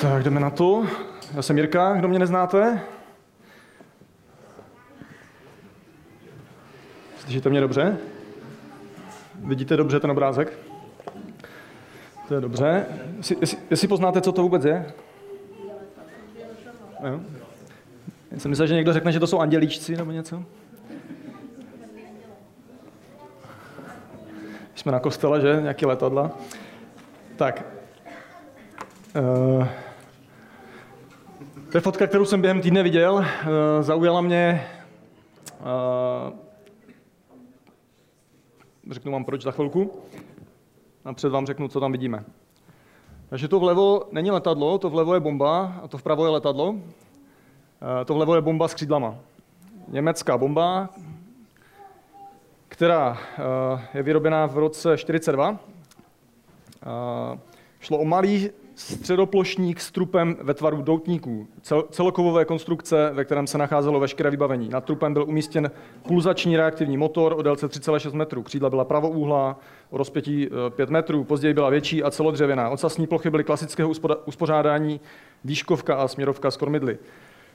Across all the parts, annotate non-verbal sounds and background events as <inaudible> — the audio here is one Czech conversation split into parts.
Tak jdeme na to. Já jsem Jirka, kdo mě neznáte? Slyšíte mě dobře? Vidíte dobře ten obrázek? To je dobře. Jestli, jestli, jestli poznáte, co to vůbec je? Já jsem myslel, že někdo řekne, že to jsou andělíčci nebo něco. Jsme na kostele, že? Nějaký letadla. Tak. Uh, to je fotka, kterou jsem během týdne viděl. Uh, zaujala mě. Uh, řeknu vám proč za chvilku. Napřed vám řeknu, co tam vidíme. Takže to vlevo není letadlo, to vlevo je bomba a to vpravo je letadlo. To vlevo je bomba s křídlama. Německá bomba, která je vyrobená v roce 42 Šlo o malý středoplošník s trupem ve tvaru doutníků, celokovové konstrukce, ve kterém se nacházelo veškeré vybavení. Nad trupem byl umístěn pulzační reaktivní motor o délce 3,6 metrů. Křídla byla pravoúhlá, o rozpětí 5 e, metrů, později byla větší a celodřevěná. Ocasní plochy byly klasického uspořádání, výškovka a směrovka z kormidly.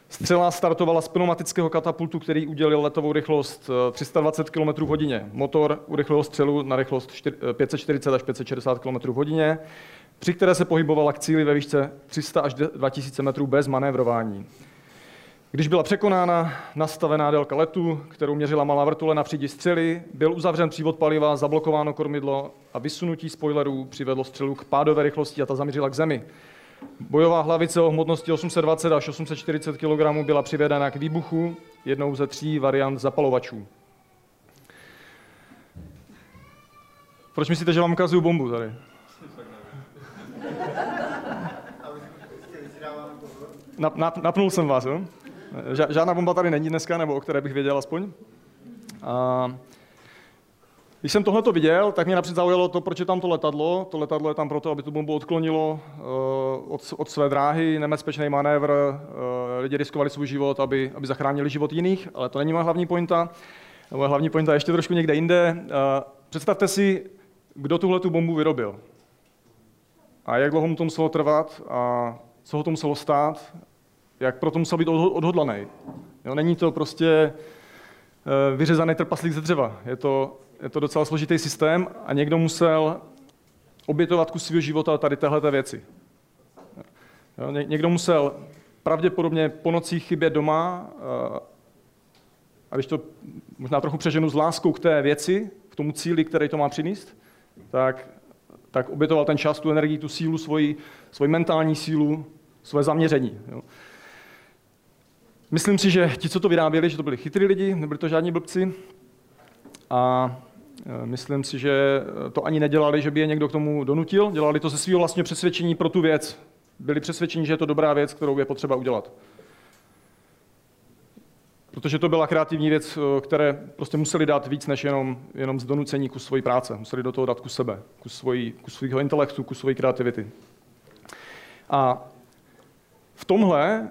Střela startovala z pneumatického katapultu, který udělil letovou rychlost 320 km h hodině. Motor urychlil střelu na rychlost 540 až 560 km hodině při které se pohybovala k cíli ve výšce 300 až 2000 metrů bez manévrování. Když byla překonána nastavená délka letu, kterou měřila malá vrtule na přídi střely, byl uzavřen přívod paliva, zablokováno kormidlo a vysunutí spoilerů přivedlo střelu k pádové rychlosti a ta zamířila k zemi. Bojová hlavice o hmotnosti 820 až 840 kg byla přivedena k výbuchu jednou ze tří variant zapalovačů. Proč myslíte, že vám ukazuju bombu tady? Nap, nap, napnul jsem vás, jo? Žádná bomba tady není dneska, nebo o které bych věděl aspoň. A, když jsem tohle viděl, tak mě napřed zaujalo to, proč je tam to letadlo. To letadlo je tam proto, aby tu bombu odklonilo uh, od, od své dráhy, nebezpečný manévr, uh, lidi riskovali svůj život, aby, aby zachránili život jiných, ale to není moje hlavní pointa. Moje hlavní pointa je ještě trošku někde jinde. Uh, představte si, kdo tuhle tu bombu vyrobil. A jak dlouho mu to muselo trvat a co ho to muselo stát, jak proto musel být odhodlaný. Jo, není to prostě eh, vyřezaný trpaslík ze dřeva. Je to, je to docela složitý systém a někdo musel obětovat kus svého života tady téhle věci. Jo, někdo musel pravděpodobně po nocích chybět doma, eh, a když to možná trochu přeženu s láskou k té věci, k tomu cíli, který to má přinést, tak, tak obětoval ten čas, tu energii, tu sílu, svoji, svoji mentální sílu, své zaměření. Jo. Myslím si, že ti, co to vyráběli, že to byli chytrý lidi, nebyli to žádní blbci. A e, myslím si, že to ani nedělali, že by je někdo k tomu donutil. Dělali to ze svého vlastně přesvědčení pro tu věc. Byli přesvědčeni, že je to dobrá věc, kterou je potřeba udělat. Protože to byla kreativní věc, e, které prostě museli dát víc než jenom, jenom z donucení kus svojí práce. Museli do toho dát kus sebe, kus, svojí, kus svého intelektu, kus svojí kreativity. A v tomhle,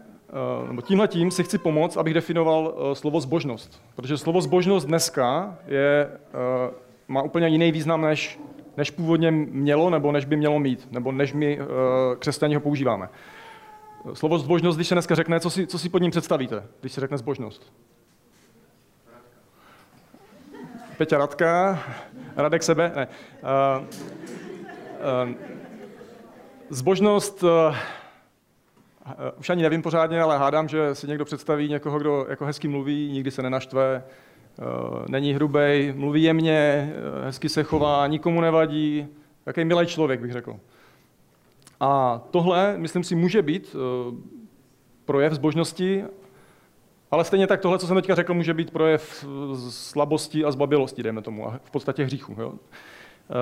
nebo tímhle tím si chci pomoct, abych definoval eh, slovo zbožnost. Protože slovo zbožnost dneska je, eh, má úplně jiný význam, než, než původně mělo, nebo než by mělo mít, nebo než my křesťaní ho používáme. Slovo zbožnost, když se dneska řekne, co si, co si pod ním představíte, když se řekne zbožnost? Peťa Radka, Radek sebe, ne. Uh, uh, zbožnost uh, Eh, už ani nevím pořádně, ale hádám, že si někdo představí někoho, kdo jako hezky mluví, nikdy se nenaštve, eh, není hrubej, mluví jemně, eh, hezky se chová, nikomu nevadí, jaký milý člověk, bych řekl. A tohle, myslím si, může být projev zbožnosti, ale stejně tak tohle, co jsem teďka řekl, může být projev slabosti a zbabilosti, dejme tomu, a v podstatě hříchu. Jo?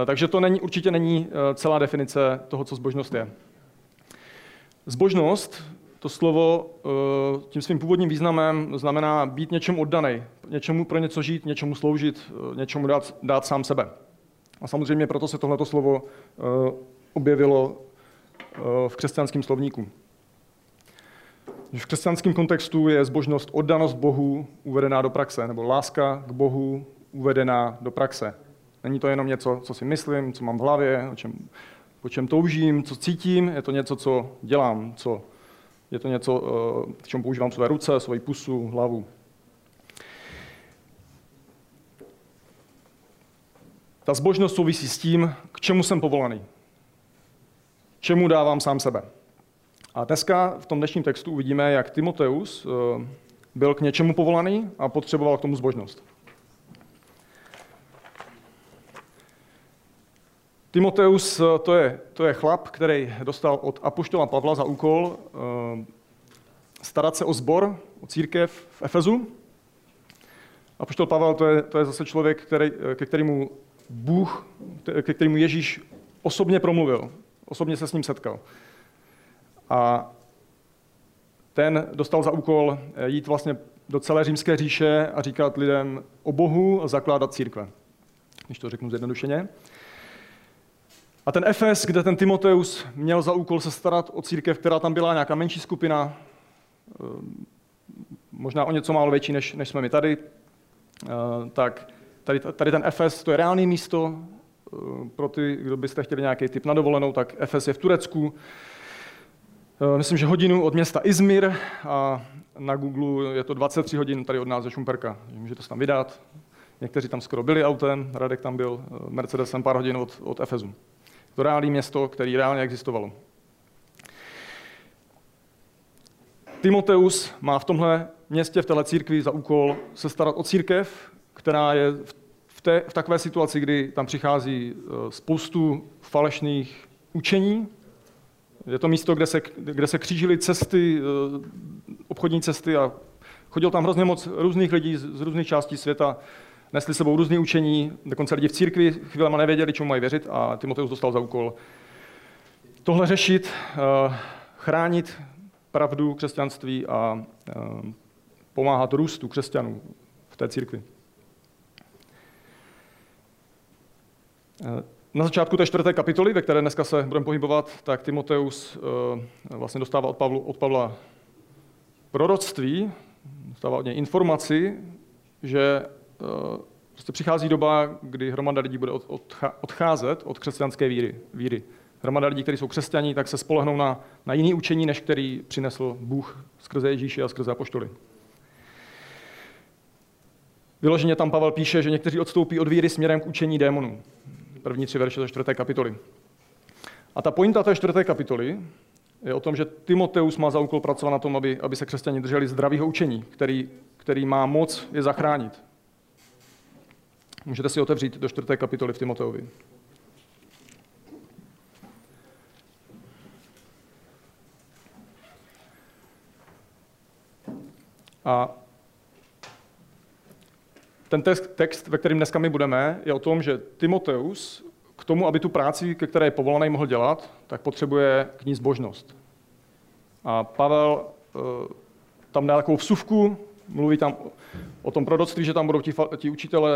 Takže to není, určitě není celá definice toho, co zbožnost je. Zbožnost, to slovo eh, tím svým původním významem znamená být něčemu oddaný, něčemu pro něco žít, něčemu sloužit, eh, něčemu dát, dát sám sebe. A samozřejmě proto se tohleto slovo eh, objevilo v křesťanském slovníku. V křesťanském kontextu je zbožnost oddanost Bohu uvedená do praxe, nebo láska k Bohu uvedená do praxe. Není to jenom něco, co si myslím, co mám v hlavě, o čem po čem toužím, co cítím, je to něco, co dělám, co je to něco, k čemu používám své ruce, svoji pusu, hlavu. Ta zbožnost souvisí s tím, k čemu jsem povolaný. Čemu dávám sám sebe. A dneska v tom dnešním textu uvidíme, jak Timoteus eh, byl k něčemu povolaný a potřeboval k tomu zbožnost. Timoteus eh, to je, to je chlap, který dostal od apoštola Pavla za úkol eh, starat se o zbor, o církev v Efezu. Apoštol Pavel to je, to je zase člověk, který, ke kterému Bůh, ke kterému Ježíš osobně promluvil, osobně se s ním setkal. A ten dostal za úkol jít vlastně do celé římské říše a říkat lidem o Bohu a zakládat církve. Když to řeknu zjednodušeně. A ten Efes, kde ten Timoteus měl za úkol se starat o církev, která tam byla nějaká menší skupina, eh, možná o něco málo větší, než, než jsme my tady, eh, tak tady, tady ten Efes, to je reálné místo, eh, pro ty, kdo byste chtěli nějaký typ na dovolenou, tak Efes je v Turecku. Myslím, že hodinu od města Izmir a na Google je to 23 hodin tady od nás ze Šumperka. Můžete se tam vydat. Někteří tam skoro byli autem, Radek tam byl Mercedesem pár hodin od, od Efezu. To reálné město, které reálně existovalo. Timoteus má v tomhle městě, v téhle církvi za úkol se starat o církev, která je v, té, v takové situaci, kdy tam přichází eh, spoustu falešných učení. Je to místo, kde se, kde se křížily cesty, eh, obchodní cesty a chodil tam hrozně moc různých lidí z, z různých částí světa nesli sebou různé učení, dokonce lidi v církvi chvílema nevěděli, čemu mají věřit a Timoteus dostal za úkol tohle řešit, eh, chránit pravdu křesťanství a eh, pomáhat růstu křesťanů v té církvi. Eh, na začátku té čtvrté kapitoly, ve které dneska se budeme pohybovat, tak Timoteus vlastně dostává od, Pavlu, od Pavla proroctví, dostává od něj informaci, že prostě přichází doba, kdy hromada lidí bude odcházet od křesťanské víry. víry. Hromada lidí, kteří jsou křesťaní, tak se spolehnou na, na jiný učení, než který přinesl Bůh skrze Ježíše a skrze apoštoly. Vyloženě tam Pavel píše, že někteří odstoupí od víry směrem k učení démonů. První tři verše ze čtvrté kapitoly. A ta pointa té čtvrté kapitoly je o tom, že Timoteus má za úkol pracovat na tom, aby, aby se křesťani drželi zdravého učení, který, který má moc je zachránit. Můžete si otevřít do čtvrté kapitoly v Timoteovi. A ten text, ve kterém dneska my budeme, je o tom, že Timoteus k tomu, aby tu práci, ke které je povolaný, mohl dělat, tak potřebuje k ní zbožnost. A Pavel eh, tam dá takovou vsuvku, mluví tam o tom proroctví, že tam budou ti, ti učitele,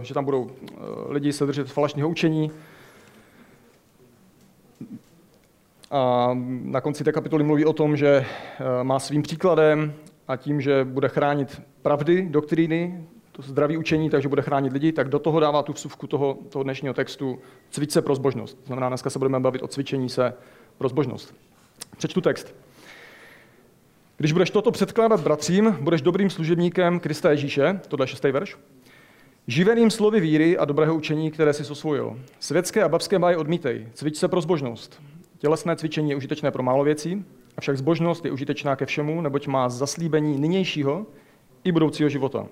eh, že tam budou eh, lidi se držet falešného učení. A na konci té kapitoly mluví o tom, že eh, má svým příkladem a tím, že bude chránit pravdy, doktríny, to zdraví učení, takže bude chránit lidi, tak do toho dává tu vsuvku toho, toho dnešního textu cvič se pro zbožnost. Znamená, dneska se budeme bavit o cvičení se pro zbožnost. Přečtu text. Když budeš toto předkládat bratřím, budeš dobrým služebníkem Krista Ježíše, tohle je šestý verš, živeným slovy víry a dobrého učení, které si osvojil. Světské a babské máje odmítej, cvič se pro zbožnost. Tělesné cvičení je užitečné pro málo věcí, avšak zbožnost je užitečná ke všemu, neboť má zaslíbení nynějšího i budoucího života.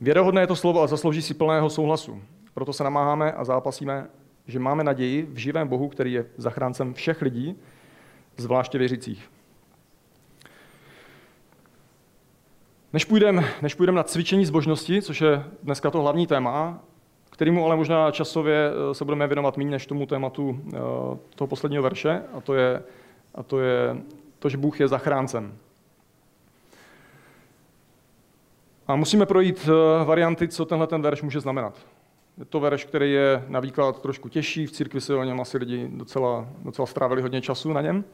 Věrohodné je to slovo a zaslouží si plného souhlasu. Proto se namáháme a zápasíme, že máme naději v živém Bohu, který je zachráncem všech lidí, zvláště věřících. Než půjdeme než půjdem na cvičení zbožnosti, což je dneska to hlavní téma, kterému ale možná časově eh, se budeme věnovat méně než tomu tématu eh, toho posledního verše, a to je, a to, je to, že Bůh je zachráncem. A musíme projít eh, varianty, co tenhle ten verš může znamenat. Je to verš, který je na výklad trošku těžší, v církvi se o něm asi lidi docela, docela strávili hodně času na něm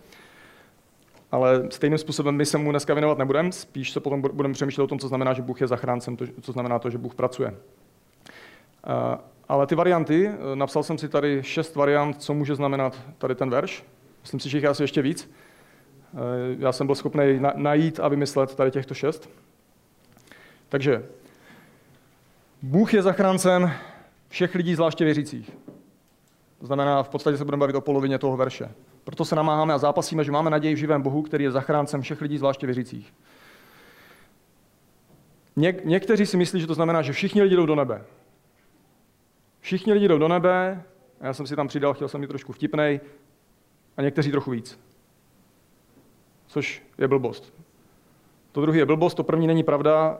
ale stejným způsobem my se mu dneska věnovat nebudeme, spíš se potom budeme přemýšlet o tom, co znamená, že Bůh je zachráncem, to, co znamená to, že Bůh pracuje. Ale ty varianty, eh, napsal jsem si tady šest variant, co může znamenat tady ten verš. Myslím si, že jich je asi ještě víc. Eh, já jsem byl schopný najít a vymyslet tady těchto šest. Takže Bůh je zachráncem všech lidí, zvláště věřících. To znamená, v podstatě se budeme bavit o polovině toho verše. Proto se namáháme a zápasíme, že máme naději v živém Bohu, který je zachráncem všech lidí, zvláště věřících. Ně- někteří si myslí, že to znamená, že všichni lidi jdou do nebe. Všichni lidi jdou do nebe, a já jsem si tam přidal, chtěl jsem být trošku vtipnej, a někteří trochu víc. Což je blbost. To druhé je blbost, to první není pravda.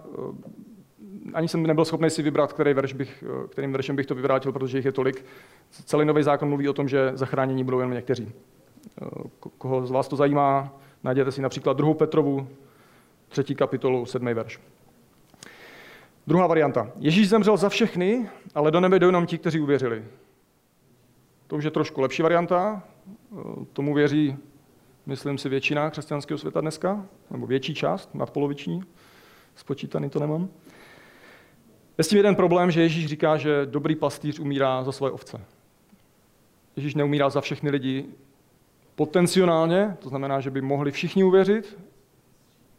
Ani jsem nebyl schopný si vybrat, který verš bych, kterým veršem bych to vyvrátil, protože jich je tolik. Celý nový zákon mluví o tom, že zachránění budou jen někteří. Koho z vás to zajímá, najděte si například druhou Petrovu, třetí kapitolu, sedmý verš. Druhá varianta. Ježíš zemřel za všechny, ale do nebe jdou jenom ti, kteří uvěřili. To už je trošku lepší varianta. Tomu věří, myslím si, většina křesťanského světa dneska, nebo větší část, nadpoloviční. Spočítaný to nemám. Je s tím jeden problém, že Ježíš říká, že dobrý pastýř umírá za svoje ovce. Ježíš neumírá za všechny lidi potenciálně, to znamená, že by mohli všichni uvěřit,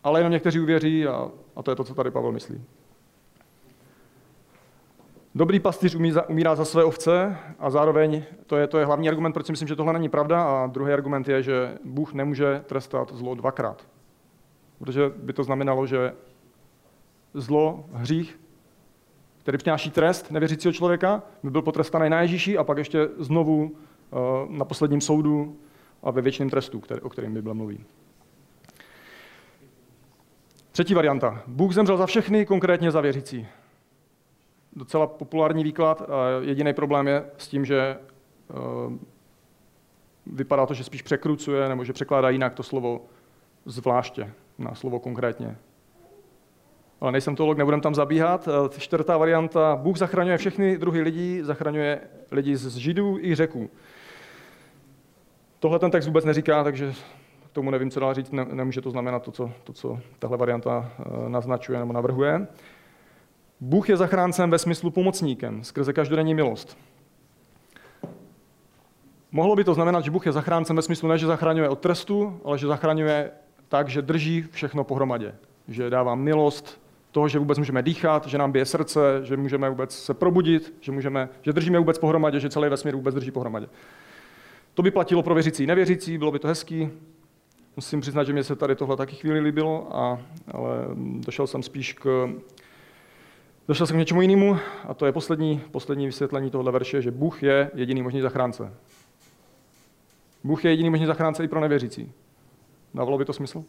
ale jenom někteří uvěří a, a to je to, co tady Pavel myslí. Dobrý pastýř umírá za své ovce a zároveň to je, to je hlavní argument, proč si myslím, že tohle není pravda. A druhý argument je, že Bůh nemůže trestat zlo dvakrát. Protože by to znamenalo, že zlo, hřích, který přináší trest nevěřícího člověka, by byl potrestaný na Ježíši a pak ještě znovu eh, na posledním soudu a ve věčném trestu, který, o kterém Bible mluví. Třetí varianta. Bůh zemřel za všechny, konkrétně za věřící docela populární výklad. Jediný problém je s tím, že eh, vypadá to, že spíš překrucuje nebo že překládá jinak to slovo zvláště na slovo konkrétně. Ale nejsem teolog, nebudem tam zabíhat. Eh, čtvrtá varianta. Bůh zachraňuje všechny druhy lidí, zachraňuje lidi z Židů i řeků. Tohle ten text vůbec neříká, takže tomu nevím, co dál říct. Nemůže to znamenat to, co, to, co tahle varianta eh, naznačuje nebo navrhuje. Bůh je zachráncem ve smyslu pomocníkem, skrze každodenní milost. Mohlo by to znamenat, že Bůh je zachráncem ve smyslu ne, že zachraňuje od trestu, ale že zachraňuje tak, že drží všechno pohromadě. Že dává milost toho, že vůbec můžeme dýchat, že nám bije srdce, že můžeme vůbec se probudit, že, můžeme, že držíme vůbec pohromadě, že celý vesmír vůbec drží pohromadě. To by platilo pro věřící i nevěřící, bylo by to hezký. Musím přiznat, že mě se tady tohle taky chvíli líbilo, a, ale došel jsem spíš k Došel jsem k něčemu jinému a to je poslední, poslední vysvětlení tohoto verše, že Bůh je jediný možný zachránce. Bůh je jediný možný zachránce i pro nevěřící. Dávalo by to smysl?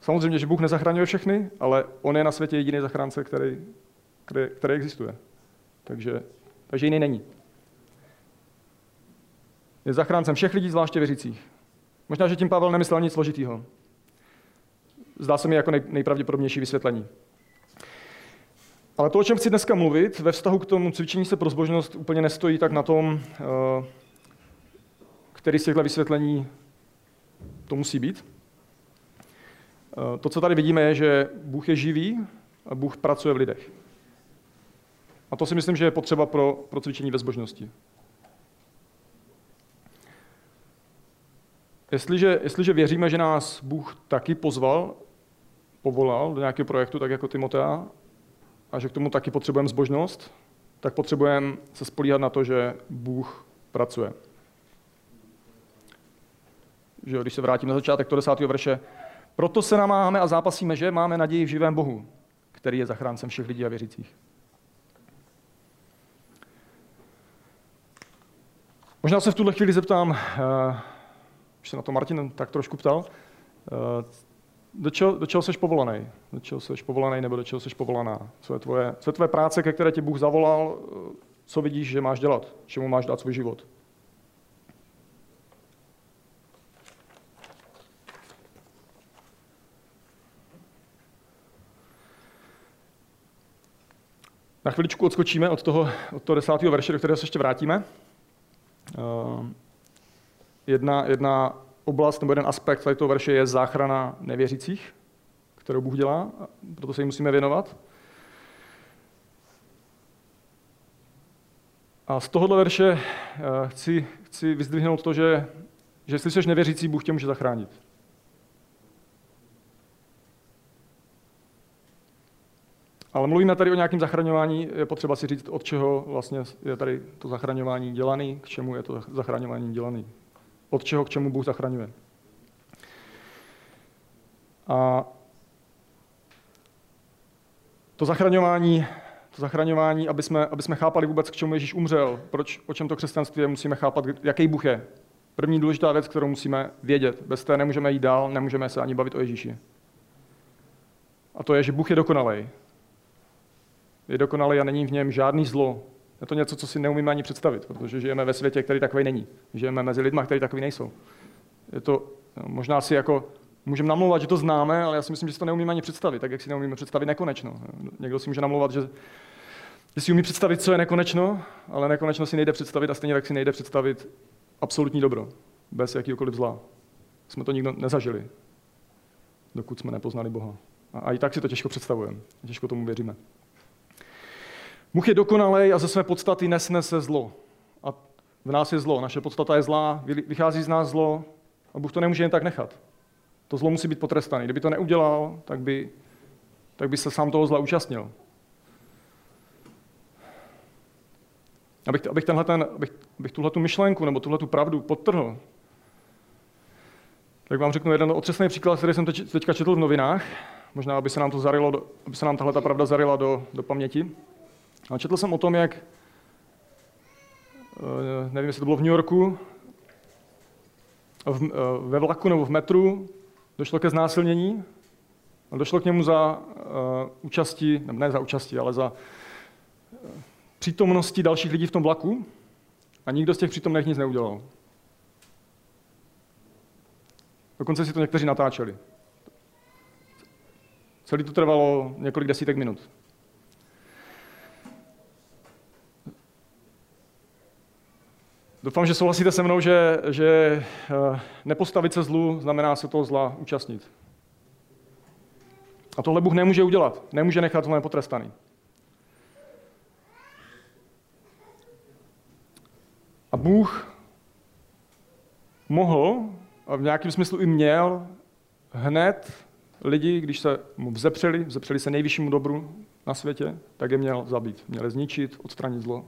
Samozřejmě, že Bůh nezachraňuje všechny, ale On je na světě jediný zachránce, který, který, který existuje. Takže, takže jiný není. Je zachráncem všech lidí, zvláště věřících. Možná, že tím Pavel nemyslel nic složitýho. Zdá se mi jako nej, nejpravděpodobnější vysvětlení. Ale to, o čem chci dneska mluvit, ve vztahu k tomu cvičení se pro zbožnost úplně nestojí tak na tom, eh, který z těchto vysvětlení to musí být. Eh, to, co tady vidíme, je, že Bůh je živý a Bůh pracuje v lidech. A to si myslím, že je potřeba pro, pro cvičení ve zbožnosti. Jestliže, jestliže věříme, že nás Bůh taky pozval, povolal do nějakého projektu, tak jako Timotea, a že k tomu taky potřebujeme zbožnost, tak potřebujeme se spolíhat na to, že Bůh pracuje. Že když se vrátím na začátek toho desátého verše, proto se namáháme a zápasíme, že máme naději v živém Bohu, který je zachráncem všech lidí a věřících. Možná se v tuhle chvíli zeptám, eh, se na to Martin tak trošku ptal, eh, do čeho, do čeho jsi povolaný? Do čeho jsi povolaný nebo do čeho jsi povolaná? Co je, tvoje, co je tvoje práce, ke které tě Bůh zavolal? Co vidíš, že máš dělat? Čemu máš dát svůj život? Na chviličku odskočíme od toho, od toho desátého verše, do kterého se ještě vrátíme. Jedna, jedna oblast nebo jeden aspekt tady toho verše je záchrana nevěřících, kterou Bůh dělá, proto se jí musíme věnovat. A z tohohle verše eh, chci, chci vyzdvihnout to, že, že jestli jsi nevěřící, Bůh tě může zachránit. Ale mluvíme tady o nějakém zachraňování, je potřeba si říct, od čeho vlastně je tady to zachraňování dělaný, k čemu je to zachraňování dělaný. Od čeho k čemu Bůh zachraňuje. A to zachraňování, to zachraňování aby, jsme, aby jsme chápali vůbec, k čemu Ježíš umřel, proč, o čem to křesťanství je, musíme chápat, jaký Bůh je. První důležitá věc, kterou musíme vědět. Bez té nemůžeme jít dál, nemůžeme se ani bavit o Ježíši. A to je, že Bůh je dokonalý. Je dokonalý a není v něm žádný zlo. Je to něco, co si neumíme ani představit, protože žijeme ve světě, který takový není. Žijeme mezi lidmi, kteří takový nejsou. Je to možná si jako Můžeme namlouvat, že to známe, ale já si myslím, že si to neumíme ani představit, tak jak si neumíme představit nekonečno. Někdo si může namlouvat, že, že si umí představit, co je nekonečno, ale nekonečno si nejde představit a stejně tak si nejde představit absolutní dobro, bez jakýkoliv zla. Jsme to nikdo nezažili, dokud jsme nepoznali Boha. A i tak si to těžko představujeme, těžko tomu věříme. Bůh je dokonalý a ze své podstaty nesnese zlo. A v nás je zlo, naše podstata je zlá, vychází z nás zlo a Bůh to nemůže jen tak nechat. To zlo musí být potrestané. Kdyby to neudělal, tak by, tak by se sám toho zla účastnil. Abych, abych, tenhle ten, abych, abych tuhle tu myšlenku nebo tuhle tu pravdu podtrhl, tak vám řeknu jeden otřesný příklad, který jsem teď, teďka četl v novinách. Možná, aby se nám to zarilo, aby se nám tahle ta pravda zarila do, do paměti. A četl jsem o tom, jak, eh, nevím, jestli to bylo v New Yorku, v, eh, ve vlaku nebo v metru došlo ke znásilnění. Došlo k němu za uh, účasti, ne za účasti, ale za uh, přítomnosti dalších lidí v tom vlaku a nikdo z těch přítomných nic neudělal. Dokonce si to někteří natáčeli. Celý to trvalo několik desítek minut. Doufám, že souhlasíte se mnou, že, že eh, nepostavit se zlu znamená se toho zla účastnit. A tohle Bůh nemůže udělat. Nemůže nechat tohle potrestaný. A Bůh mohl, a v nějakém smyslu i měl, hned lidi, když se mu vzepřeli, vzepřeli se nejvyššímu dobru na světě, tak je měl zabít. Měl zničit, odstranit zlo.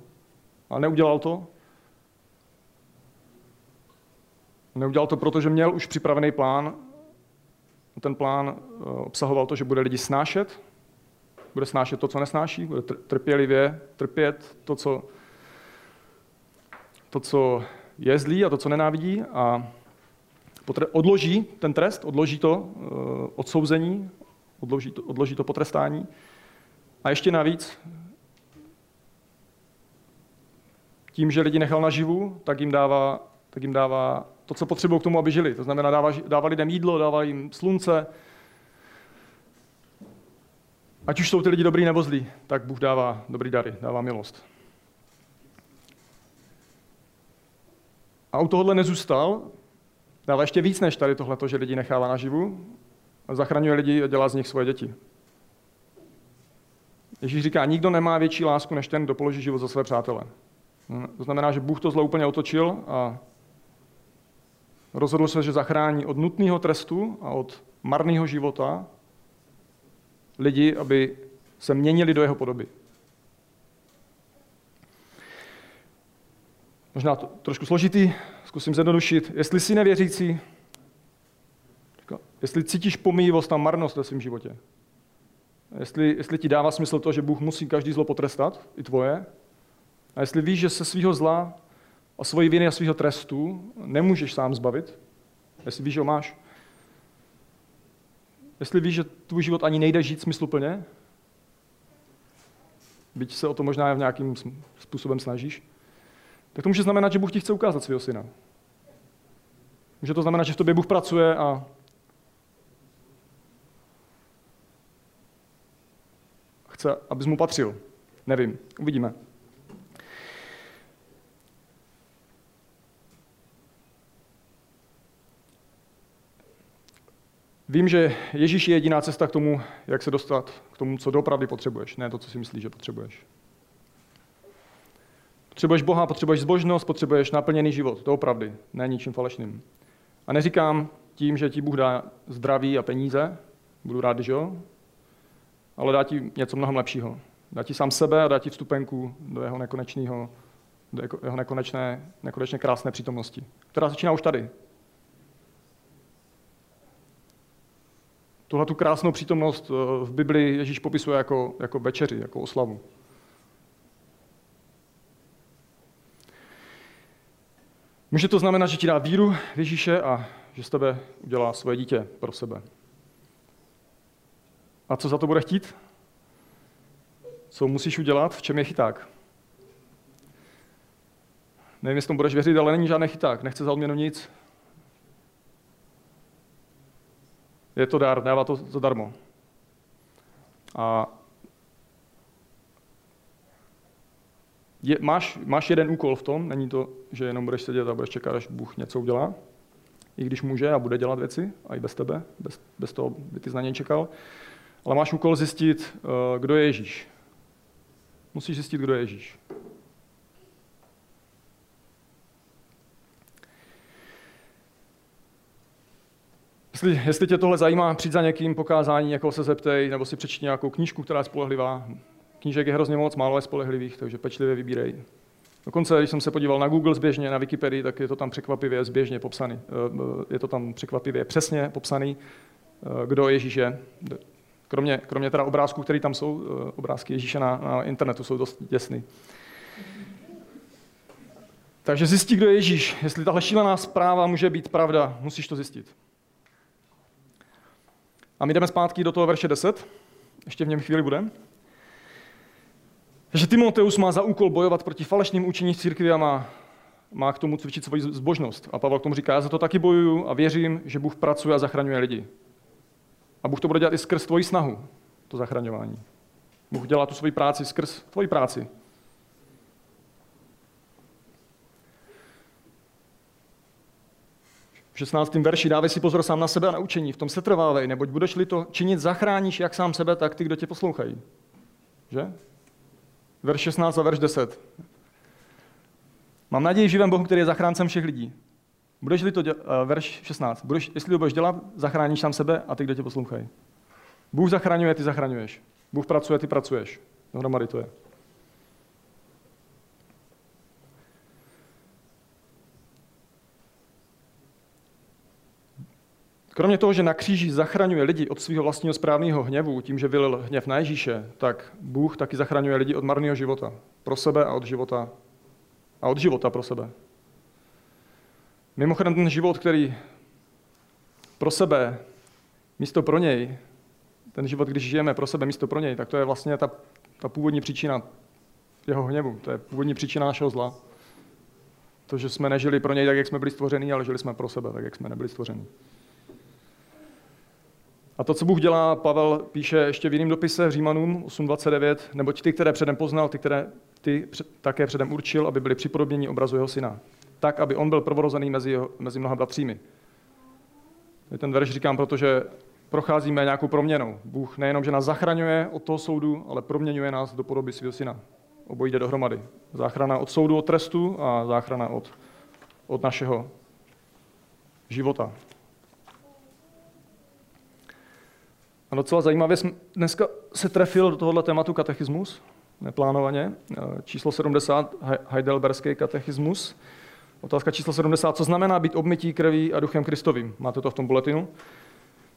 Ale neudělal to, Neudělal to proto, že měl už připravený plán. Ten plán eh, obsahoval to, že bude lidi snášet, bude snášet to, co nesnáší, bude trpělivě trpět to, co, to, co je zlý a to, co nenávidí. A odloží ten trest, odloží to eh, odsouzení, odloží to, odloží to potrestání. A ještě navíc tím, že lidi nechal naživu, tak jim dává, tak jim dává to, co potřebují k tomu, aby žili. To znamená, dává, dává lidem jídlo, dává jim slunce. Ať už jsou ty lidi dobrý nebo zlí, tak Bůh dává dobrý dary, dává milost. A u tohohle nezůstal, dává ještě víc než tady tohle, že lidi nechává naživu, zachraňuje lidi a dělá z nich svoje děti. Ježíš říká, nikdo nemá větší lásku než ten, kdo položí život za své přátele. To znamená, že Bůh to zlo úplně otočil a Rozhodl se, že zachrání od nutného trestu a od marného života lidi, aby se měnili do jeho podoby. Možná to trošku složitý, zkusím zjednodušit. Jestli jsi nevěřící, jestli cítíš pomíjivost a marnost ve svém životě, jestli, jestli ti dává smysl to, že Bůh musí každý zlo potrestat, i tvoje, a jestli víš, že se svého zla a svoji viny a svého trestu nemůžeš sám zbavit, jestli víš, že ho máš. Jestli víš, že tvůj život ani nejde žít smysluplně, byť se o to možná v nějakým způsobem snažíš, tak to může znamenat, že Bůh ti chce ukázat svého syna. Může to znamenat, že v tobě Bůh pracuje a chce, abys mu patřil. Nevím, uvidíme. Vím, že Ježíš je jediná cesta k tomu, jak se dostat k tomu, co doopravdy potřebuješ, ne to, co si myslíš, že potřebuješ. Potřebuješ Boha, potřebuješ zbožnost, potřebuješ naplněný život. To opravdu, ne ničím falešným. A neříkám tím, že ti Bůh dá zdraví a peníze, budu rád, že jo, ale dá ti něco mnohem lepšího. Dá ti sám sebe a dá ti vstupenku do jeho nekonečného, do jeho nekonečné, nekonečně krásné přítomnosti, která začíná už tady. Tuhle tu krásnou přítomnost eh, v Biblii Ježíš popisuje jako, jako večeři, jako oslavu. Může to znamenat, že ti dá víru v Ježíše a že z tebe udělá svoje dítě pro sebe. A co za to bude chtít? Co musíš udělat? V čem je chyták? Nevím, jestli tomu budeš věřit, ale není žádný chyták. Nechce za odměnu nic. Je to dar, dává to zadarmo. A je, máš, máš jeden úkol v tom, není to, že jenom budeš sedět a budeš čekat, až Bůh něco udělá, i když může a bude dělat věci, a i bez tebe, bez, bez toho by ty na něj čekal, ale máš úkol zjistit, eh, kdo je Ježíš. Musíš zjistit, kdo je Ježíš. Jestli, jestli tě tohle zajímá, přijď za někým pokázání, jako se zeptej, nebo si přečti nějakou knížku, která je spolehlivá. Knížek je hrozně moc, málo je spolehlivých, takže pečlivě vybírej. Dokonce, když jsem se podíval na Google zběžně, na Wikipedii, tak je to tam překvapivě zběžně popsaný. Eh, je to tam překvapivě přesně popsaný, eh, kdo Ježíš je. Kromě, kromě teda obrázků, které tam jsou, eh, obrázky Ježíše na, na internetu jsou dost děsný. Takže zjistí, kdo je Ježíš. Jestli tahle šílená zpráva může být pravda, musíš to zjistit. A my jdeme zpátky do toho verše 10. Ještě v něm chvíli budeme. Že Timoteus má za úkol bojovat proti falešným učení církvy a má, má k tomu cvičit svoji zbožnost. A Pavel k tomu říká, já za to taky bojuju a věřím, že Bůh pracuje a zachraňuje lidi. A Bůh to bude dělat i skrz tvoji snahu, to zachraňování. Bůh dělá tu svoji práci skrz tvoji práci. 16. verši dávej si pozor sám na sebe a na učení, v tom se trvávej, neboť budeš-li to činit, zachráníš jak sám sebe, tak ty, kdo tě poslouchají. Že? Verš 16 a verš 10. Mám naději v živém Bohu, který je zachráncem všech lidí. Budeš-li to dělat, uh, verš 16. Budeš, jestli to budeš dělat, zachráníš sám sebe a ty, kdo tě poslouchají. Bůh zachraňuje, ty zachraňuješ. Bůh pracuje, ty pracuješ. Dohromady to je. Kromě toho, že na kříži zachraňuje lidi od svého vlastního správného hněvu, tím, že vylil hněv na Ježíše, tak Bůh taky zachraňuje lidi od marného života. Pro sebe a od života. A od života pro sebe. Mimochodem ten život, který pro sebe, místo pro něj, ten život, když žijeme pro sebe, místo pro něj, tak to je vlastně ta, ta původní příčina jeho hněvu. To je původní příčina našeho zla. To, že jsme nežili pro něj tak, jak jsme byli stvoření, ale žili jsme pro sebe, tak, jak jsme nebyli stvoření. A to, co Bůh dělá, Pavel píše ještě v jiném dopise Římanům 8.29, neboť ty, které předem poznal, ty, které ty také předem určil, aby byli připodobněni obrazu jeho syna. Tak, aby on byl prvorozený mezi, jeho, mezi mnoha bratřími. Ten verš říkám, protože procházíme nějakou proměnou. Bůh nejenom, že nás zachraňuje od toho soudu, ale proměňuje nás do podoby svého syna. Obojí jde dohromady. Záchrana od soudu, od trestu a záchrana od, od našeho života. A docela zajímavě jsem dneska se trefil do tohohle tématu katechismus, neplánovaně, eh, číslo 70, Heidelberský katechismus. Otázka číslo 70. Co znamená být obmytí krví a duchem Kristovým? Máte to v tom bulletinu.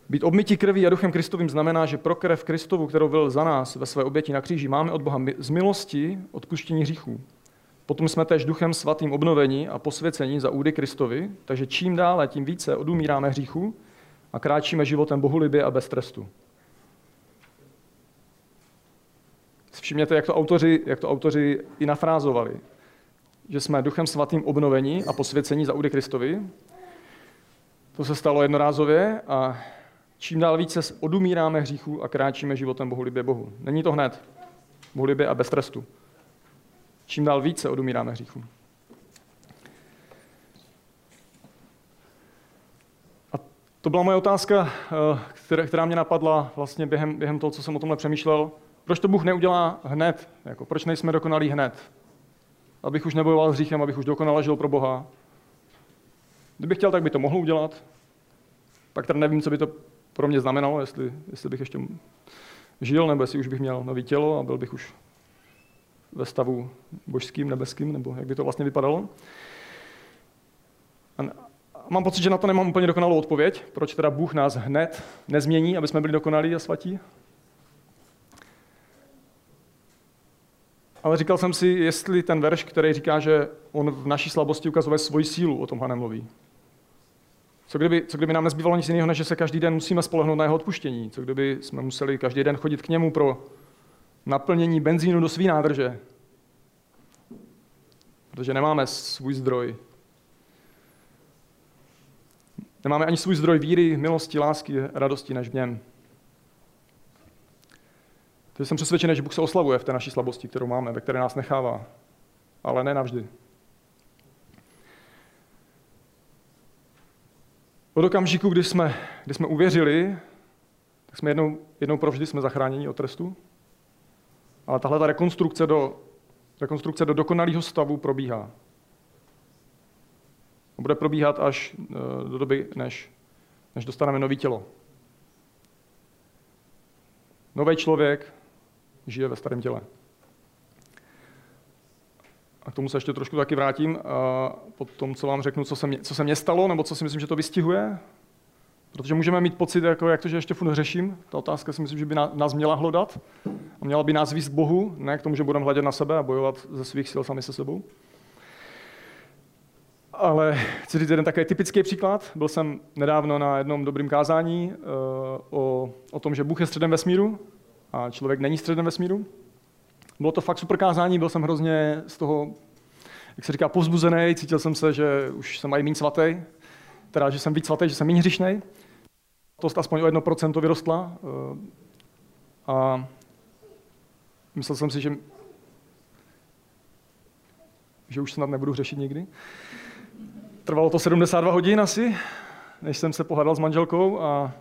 Být obmytí krví a duchem Kristovým znamená, že pro krev Kristovu, kterou byl za nás ve své oběti na kříži, máme od Boha z milosti odpuštění hříchů. Potom jsme též duchem svatým obnovení a posvěcení za údy Kristovi, takže čím dále, tím více odumíráme hříchu a kráčíme životem bohulibě a bez trestu. Všimněte, jak to autoři, jak to autoři i nafrázovali. Že jsme duchem svatým obnovení a posvěcení za údy Kristovi. To se stalo jednorázově a čím dál více odumíráme hříchu a kráčíme životem bohulibě Bohu. Není to hned. Bohulibě a bez trestu. Čím dál více odumíráme hříchu. A to byla moje otázka, eh, která mě napadla vlastně během, během toho, co jsem o tomhle přemýšlel. Proč to Bůh neudělá hned? Jako, proč nejsme dokonalí hned? abych už nebojoval s hříchem, abych už dokonale žil pro Boha. Kdybych chtěl, tak by to mohl udělat. Pak teda nevím, co by to pro mě znamenalo, jestli, jestli bych ještě žil, nebo jestli už bych měl nový tělo a byl bych už ve stavu božským, nebeským, nebo jak by to vlastně vypadalo. A mám pocit, že na to nemám úplně dokonalou odpověď, proč teda Bůh nás hned nezmění, aby jsme byli dokonalí a svatí. Ale říkal jsem si, jestli ten verš, který říká, že on v naší slabosti ukazuje svoji sílu, o tomhle nemluví. Co kdyby, co kdyby nám nezbývalo nic jiného, než že se každý den musíme spolehnout na jeho odpuštění? Co kdyby jsme museli každý den chodit k němu pro naplnění benzínu do své nádrže? Protože nemáme svůj zdroj. Nemáme ani svůj zdroj víry, milosti, lásky, radosti než v něm. Takže jsem přesvědčený, že Bůh se oslavuje v té naší slabosti, kterou máme, ve které nás nechává. Ale ne navždy. Od okamžiku, kdy jsme, kdy jsme uvěřili, tak jsme jednou, jednou provždy jsme zachráněni od trestu. Ale tahle ta rekonstrukce do, rekonstrukce do dokonalého stavu probíhá. Bude probíhat až eh, do doby, než, než dostaneme nový tělo. Nový člověk žije ve starém těle. A k tomu se ještě trošku taky vrátím. Po tom, co vám řeknu, co se, mě, co se mně stalo, nebo co si myslím, že to vystihuje. Protože můžeme mít pocit, jako jak to, že ještě furt řeším. Ta otázka si myslím, že by nás měla hledat. A měla by nás víc Bohu, ne k tomu, že budeme hledět na sebe a bojovat ze svých sil sami se sebou. Ale chci říct jeden takový typický příklad. Byl jsem nedávno na jednom dobrým kázání uh, o, o tom, že Bůh je středem vesmíru a člověk není středem vesmíru. Bylo to fakt super kázání, byl jsem hrozně z toho, jak se říká, povzbuzený, cítil jsem se, že už jsem mají méně svatý, teda, že jsem víc svatý, že jsem méně hřišnej. To aspoň o 1% vyrostla. Eh, a myslel jsem si, že, že už snad nebudu řešit nikdy. Trvalo to 72 hodin asi, než jsem se pohádal s manželkou a,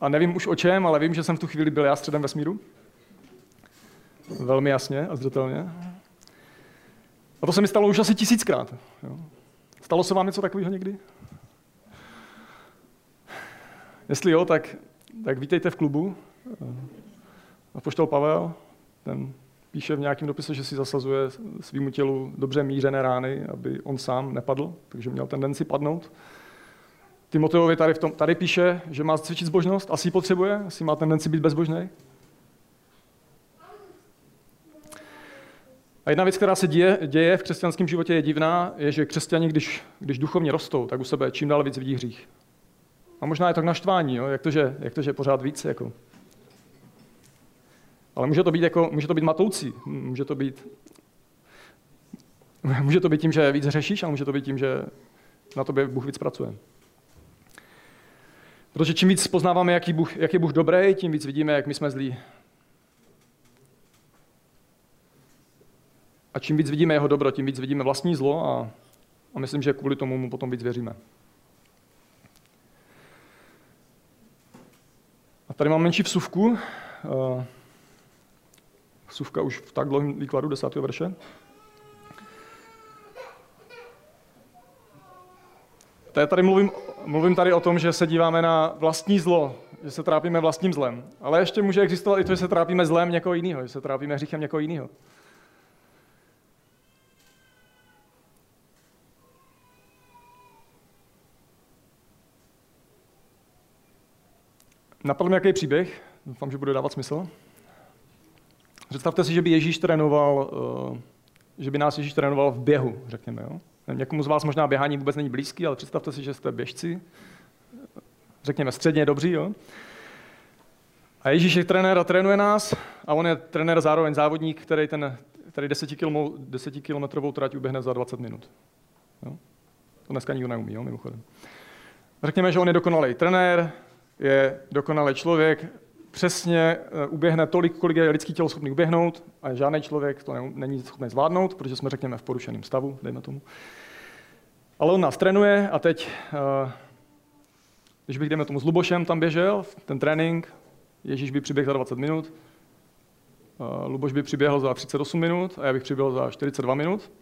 a nevím už o čem, ale vím, že jsem v tu chvíli byl já středem vesmíru. Velmi jasně a zřetelně. A to se mi stalo už asi tisíckrát. Jo. Stalo se vám něco takového někdy? Jestli jo, tak, tak vítejte v klubu. A poštol Pavel, ten píše v nějakém dopise, že si zasazuje svýmu tělu dobře mířené rány, aby on sám nepadl, takže měl tendenci padnout. Timoteovi tady, v tom, tady píše, že má cvičit zbožnost, asi ji potřebuje, asi má tendenci být bezbožný. A jedna věc, která se děje, děje v křesťanském životě, je divná, je, že křesťani, když, když duchovně rostou, tak u sebe čím dál víc vidí hřích. A možná je to k naštvání, jo? Jak, to, že, jak to, že pořád víc. Jako. Ale může to být, jako, může to být matoucí, může to být, může to být tím, že víc řešíš, a může to být tím, že na tobě Bůh víc pracuje. Protože čím víc poznáváme, jaký Bůh, jak je Bůh dobrý, tím víc vidíme, jak my jsme zlí. A čím víc vidíme jeho dobro, tím víc vidíme vlastní zlo a, a myslím, že kvůli tomu mu potom víc věříme. A tady mám menší vsuvku. Eh, vsuvka už v tak dlouhém výkladu desátého verše. Tady mluvím, mluvím tady o tom, že se díváme na vlastní zlo, že se trápíme vlastním zlem. Ale ještě může existovat i to, že se trápíme zlem někoho jiného, že se trápíme hříchem někoho jiného. Napadl mi jaký příběh, doufám, že bude dávat smysl. Představte si, že by Ježíš trénoval, eh, že by nás Ježíš trénoval v běhu, řekněme. Jo? Někomu z vás možná běhání vůbec není blízký, ale představte si, že jste běžci, řekněme středně dobří. Jo? A Ježíš je trenér a trénuje nás a on je trenér zároveň závodník, který ten který 10 kilometrovou trať uběhne za 20 minut. Jo? To dneska nikdo neumí, jo, mimochodem. Řekněme, že on je dokonalý trenér, je dokonalý člověk, přesně eh, uběhne tolik, kolik je lidský tělo schopný uběhnout a žádný člověk to není schopný zvládnout, protože jsme, řekněme, v porušeném stavu, dejme tomu. Ale on nás trénuje a teď, eh, když bych, dejme tomu, s Lubošem tam běžel, ten trénink, Ježíš by přiběhl za 20 minut, Luboš by přiběhl za 38 minut a já bych přiběhl za 42 minut.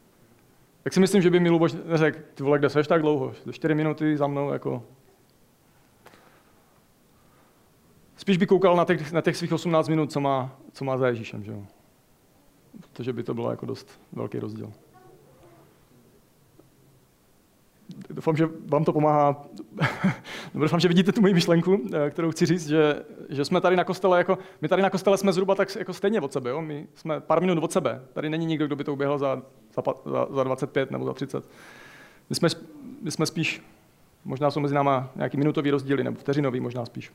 Tak si myslím, že by mi Luboš neřekl, ty vole, kde seš tak dlouho? 4 minuty za mnou, jako... Spíš by koukal na těch, na těch svých 18 minut, co má, co má za Ježíšem, že jo? Protože by to bylo jako dost velký rozdíl. Doufám, že vám to pomáhá. <laughs> Doufám, že vidíte tu moji myšlenku, eh, kterou chci říct, že, že jsme tady na kostele, jako, my tady na kostele jsme zhruba tak jako stejně od sebe. Jo? My jsme pár minut od sebe. Tady není nikdo, kdo by to uběhl za, za, za 25 nebo za 30. My jsme, my jsme spíš, možná jsou mezi náma nějaký minutový rozdíly, nebo vteřinový možná spíš.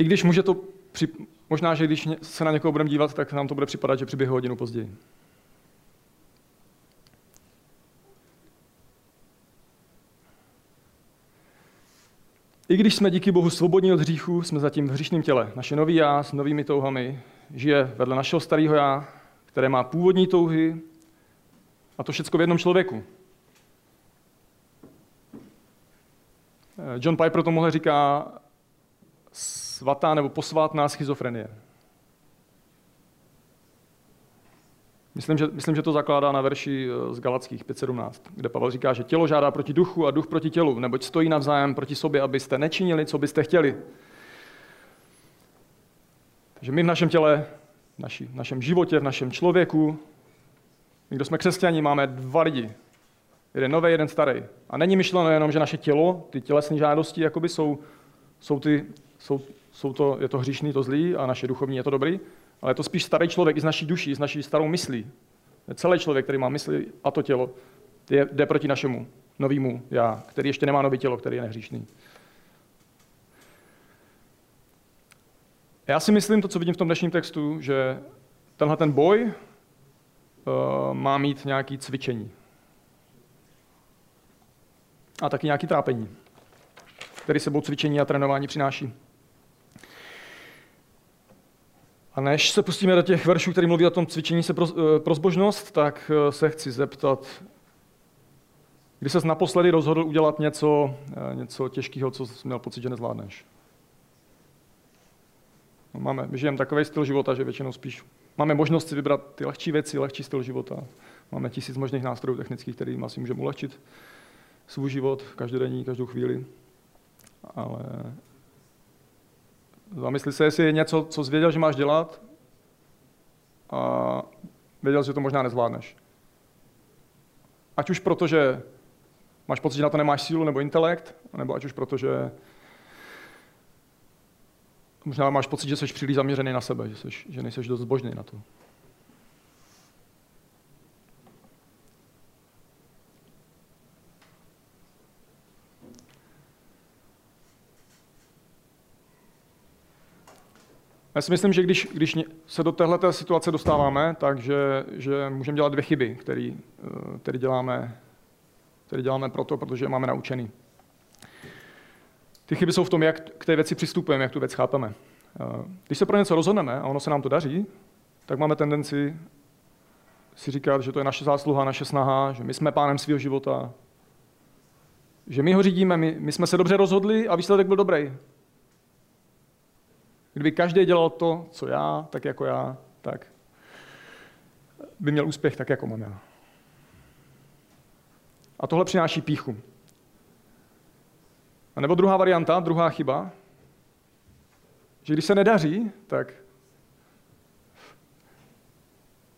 I když může to, při, možná, že když se na někoho budeme dívat, tak nám to bude připadat, že přiběhl hodinu později. I když jsme díky Bohu svobodní od hříchu, jsme zatím v hříšném těle. Naše nový já s novými touhami žije vedle našeho starého já, které má původní touhy a to všechno v jednom člověku. John Piper to mohl říká svatá nebo posvátná schizofrenie. Myslím že, myslím, že to zakládá na verši eh, z Galackých 5.17, kde Pavel říká, že tělo žádá proti duchu a duch proti tělu, neboť stojí navzájem proti sobě, abyste nečinili, co byste chtěli. Takže my v našem těle, v naši, v našem životě, v našem člověku, my, kdo jsme křesťani, máme dva lidi. Jeden nový, jeden starý. A není myšleno jenom, že naše tělo, ty tělesné žádosti, jakoby jsou, jsou, ty, jsou, jsou to, je to hříšný, to zlý a naše duchovní je to dobrý, ale je to spíš starý člověk i z naší duší, z naší starou myslí. Celý člověk, který má mysli a to tělo, je, jde proti našemu novému já, který ještě nemá nové tělo, který je nehříšný. Já si myslím, to, co vidím v tom dnešním textu, že tenhle ten boj uh, má mít nějaké cvičení. A taky nějaké trápení, který sebou cvičení a trénování přináší. A než se pustíme do těch veršů, který mluví o tom cvičení se pro, eh, pro zbožnost, tak eh, se chci zeptat, kdy ses naposledy rozhodl udělat něco, eh, něco těžkého, co jsi měl pocit, že nezvládneš? No, máme, my žijeme takový styl života, že většinou spíš máme možnost si vybrat ty lehčí věci, lehčí styl života. Máme tisíc možných nástrojů technických, kterými asi můžeme ulehčit svůj život každodenní, každou chvíli. Ale Zamysli se, jestli je něco, co jsi věděl, že máš dělat a věděl, že to možná nezvládneš. Ať už proto, že máš pocit, že na to nemáš sílu nebo intelekt, nebo ať už proto, že možná máš pocit, že jsi příliš zaměřený na sebe, že, jsi, že nejsi dost zbožný na to. Já si myslím, že když, když se do téhle situace dostáváme, takže že můžeme dělat dvě chyby, které eh, děláme, který děláme proto, protože máme naučený. Ty chyby jsou v tom, jak k té věci přistupujeme, jak tu věc chápeme. Eh, když se pro něco rozhodneme a ono se nám to daří, tak máme tendenci si říkat, že to je naše zásluha, naše snaha, že my jsme pánem svého života, že my ho řídíme, my, my jsme se dobře rozhodli a výsledek byl dobrý. Kdyby každý dělal to, co já, tak jako já, tak by měl úspěch tak, jako mám já. A tohle přináší píchu. A nebo druhá varianta, druhá chyba, že když se nedaří, tak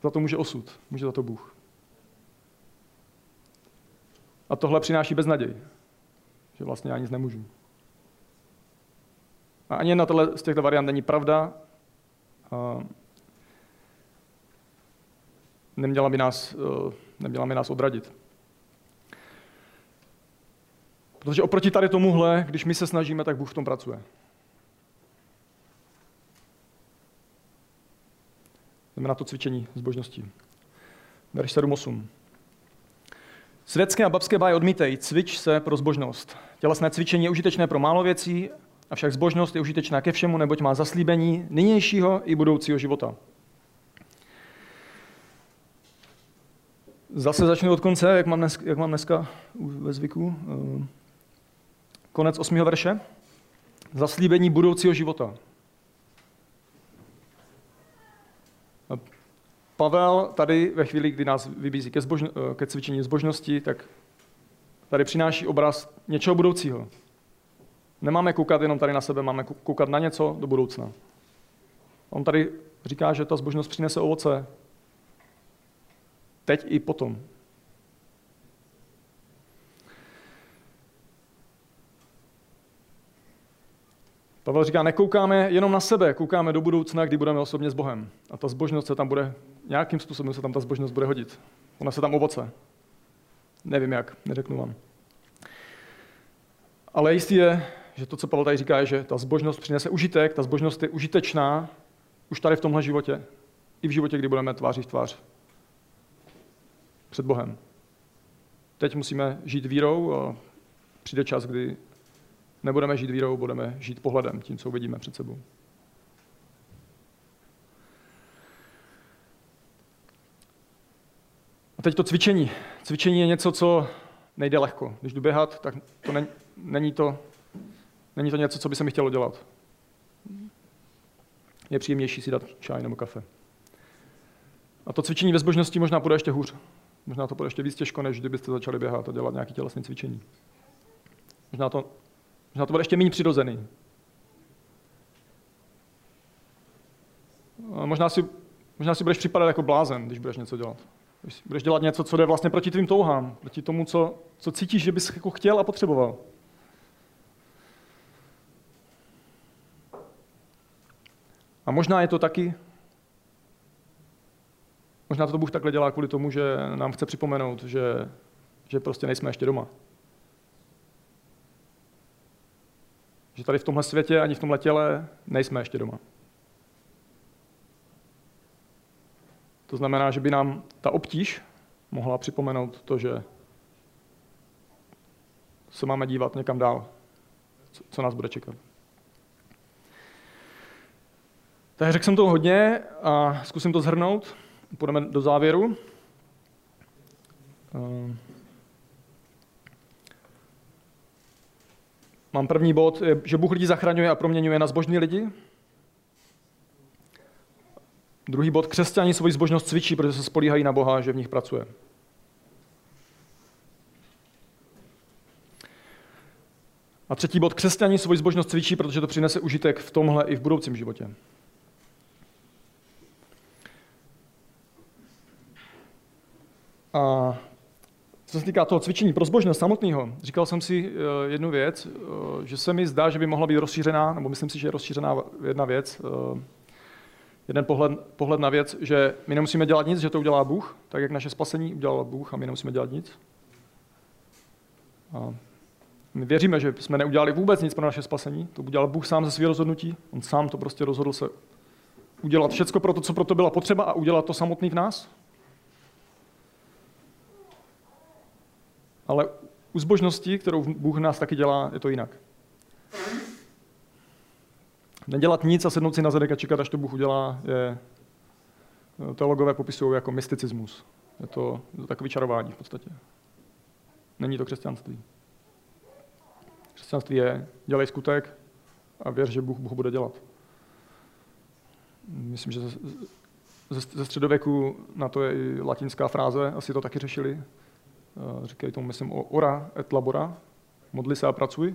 za to může osud, může za to Bůh. A tohle přináší beznaděj, že vlastně já nic nemůžu. A ani jedna z těchto variant není pravda. Neměla by nás, eh, neměla by nás odradit. Protože oproti tady tomuhle, když my se snažíme, tak Bůh v tom pracuje. Jdeme na to cvičení zbožností. Verš 7.8. Světské a babské báje odmítej, cvič se pro zbožnost. Tělesné cvičení je užitečné pro málo věcí, Avšak zbožnost je užitečná ke všemu, neboť má zaslíbení nynějšího i budoucího života. Zase začnu od konce, jak mám dnes, jak mám dneska ve zvyku. Eh, konec osmého verše. Zaslíbení budoucího života. Eh, Pavel tady ve chvíli, kdy nás vybízí ke, zbožno, eh, ke cvičení zbožnosti, tak tady přináší obraz něčeho budoucího. Nemáme koukat jenom tady na sebe, máme koukat na něco do budoucna. On tady říká, že ta zbožnost přinese ovoce teď i potom. Pavel říká, nekoukáme jenom na sebe, koukáme do budoucna, kdy budeme osobně s Bohem. A ta zbožnost se tam bude, nějakým způsobem se tam ta zbožnost bude hodit. Ona se tam ovoce. Nevím jak, neřeknu vám. Ale jistý je, že to, co Pavel tady říká, je, že ta zbožnost přinese užitek, ta zbožnost je užitečná už tady v tomhle životě. I v životě, kdy budeme tváří v tvář před Bohem. Teď musíme žít vírou a přijde čas, kdy nebudeme žít vírou, budeme žít pohledem, tím, co uvidíme před sebou. A teď to cvičení. Cvičení je něco, co nejde lehko. Když jdu běhat, tak to není, není, to, není to něco, co by se mi chtělo dělat. Je příjemnější si dát čaj nebo kafe. A to cvičení ve zbožnosti možná bude ještě hůř. Možná to bude ještě víc těžko, než kdybyste začali běhat a dělat nějaké tělesné cvičení. Možná to, možná to bude ještě méně přirozený. A možná si, možná si budeš připadat jako blázen, když budeš něco dělat. Budeš dělat něco, co jde vlastně proti tvým touhám, proti tomu, co, co cítíš, že bys jako chtěl a potřeboval. A možná je to taky, možná to Bůh takhle dělá kvůli tomu, že nám chce připomenout, že, že prostě nejsme ještě doma. Že tady v tomhle světě ani v tomhle těle nejsme ještě doma. To znamená, že by nám ta obtíž mohla připomenout to, že se máme dívat někam dál, co nás bude čekat. Tak řekl jsem to hodně a zkusím to zhrnout. Půjdeme do závěru. Ehm. Mám první bod, že Bůh lidi zachraňuje a proměňuje na zbožní lidi. Druhý bod, křesťani svoji zbožnost cvičí, protože se spolíhají na Boha, že v nich pracuje. A třetí bod, křesťani svoji zbožnost cvičí, protože to přinese užitek v tomhle i v budoucím životě. A co se týká toho cvičení pro zbožnost samotného, říkal jsem si eh, jednu věc, eh, že se mi zdá, že by mohla být rozšířená, nebo myslím si, že je rozšířená jedna věc, eh, jeden pohled, pohled na věc, že my nemusíme dělat nic, že to udělá Bůh, tak jak naše spasení udělal Bůh a my nemusíme dělat nic. A my věříme, že jsme neudělali vůbec nic pro naše spasení, to udělal Bůh sám ze svého rozhodnutí, on sám to prostě rozhodl se udělat všecko pro to, co pro to byla potřeba a udělat to samotný v nás. Ale u zbožnosti, kterou Bůh nás taky dělá, je to jinak. Nedělat nic a sednout si na zadek a čekat, až to Bůh udělá, je teologové popisují jako mysticismus. Je to, je to takový čarování v podstatě. Není to křesťanství. Křesťanství je, dělej skutek a věř, že Bůh, Bůh bude dělat. Myslím, že ze, ze středověku na to je i latinská fráze, asi to taky řešili. Eh, říkají tomu, myslím, ora et labora, modli se a pracuj.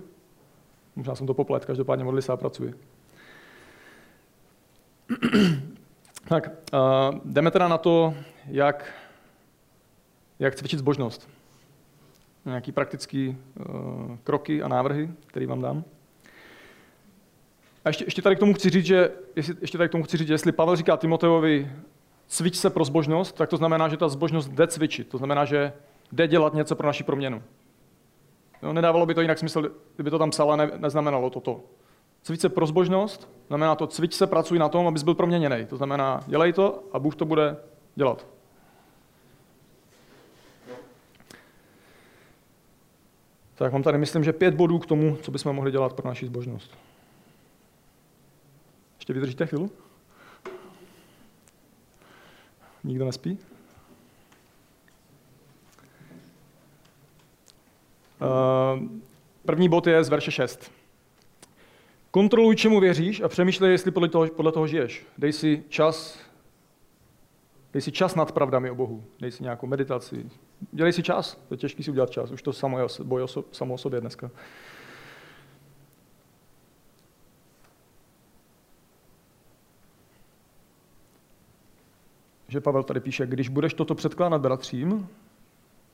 Možná jsem to poplet, každopádně modli se a pracuj. <clears throat> tak, uh, jdeme teda na to, jak, jak cvičit zbožnost. Nějaký praktický uh, kroky a návrhy, které vám dám. A ještě, ještě tady k tomu chci říct, že, jestli, ještě tady k tomu chci říct, že jestli Pavel říká Timoteovi, cvič se pro zbožnost, tak to znamená, že ta zbožnost jde cvičit. To znamená, že jde dělat něco pro naši proměnu. No, nedávalo by to jinak smysl, kdyby to tam psala, ne, neznamenalo toto. Cvič se pro zbožnost, znamená to cvič se, pracuj na tom, abys byl proměněný. To znamená, dělej to a Bůh to bude dělat. Tak mám tady, myslím, že pět bodů k tomu, co bychom mohli dělat pro naši zbožnost. Ještě vydržíte chvíli? Nikdo nespí? První bod je z verše 6. Kontroluj, čemu věříš a přemýšlej, jestli podle toho, podle toho žiješ. Dej si čas Dej si čas nad pravdami o Bohu. Dej si nějakou meditaci. Dělej si čas. To je těžký si udělat čas. Už to samo, je, boj oso, samo o sobě dneska. Že Pavel tady píše, když budeš toto předkládat bratřím,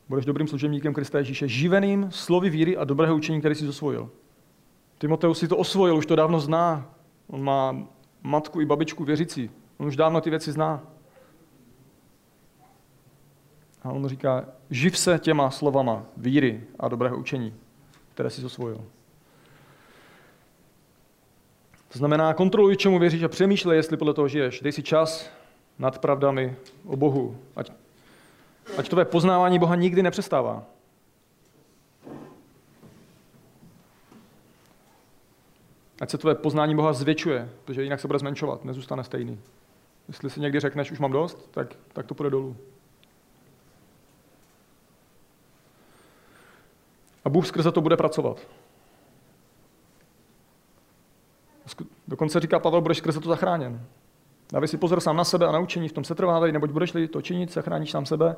budeš dobrým služebníkem Krista Ježíše, živeným slovy víry a dobrého učení, který si osvojil. Timoteus si to osvojil, už to dávno zná. On má matku i babičku věřící. On už dávno ty věci zná. A on říká, živ se těma slovama víry a dobrého učení, které si osvojil. To znamená, kontroluj, čemu věříš a přemýšlej, jestli podle toho žiješ. Dej si čas nad pravdami o Bohu. Ať, ať tvé poznávání Boha nikdy nepřestává. Ať se tvé poznání Boha zvětšuje, protože jinak se bude zmenšovat, nezůstane stejný. Jestli si někdy řekneš, už mám dost, tak, tak to půjde dolů. A Bůh skrze to bude pracovat. Dokonce říká Pavel, budeš skrze to zachráněn. Dávej si pozor sám na sebe a na učení, v tom se trvávej, neboť budeš-li to činit, zachráníš sám sebe,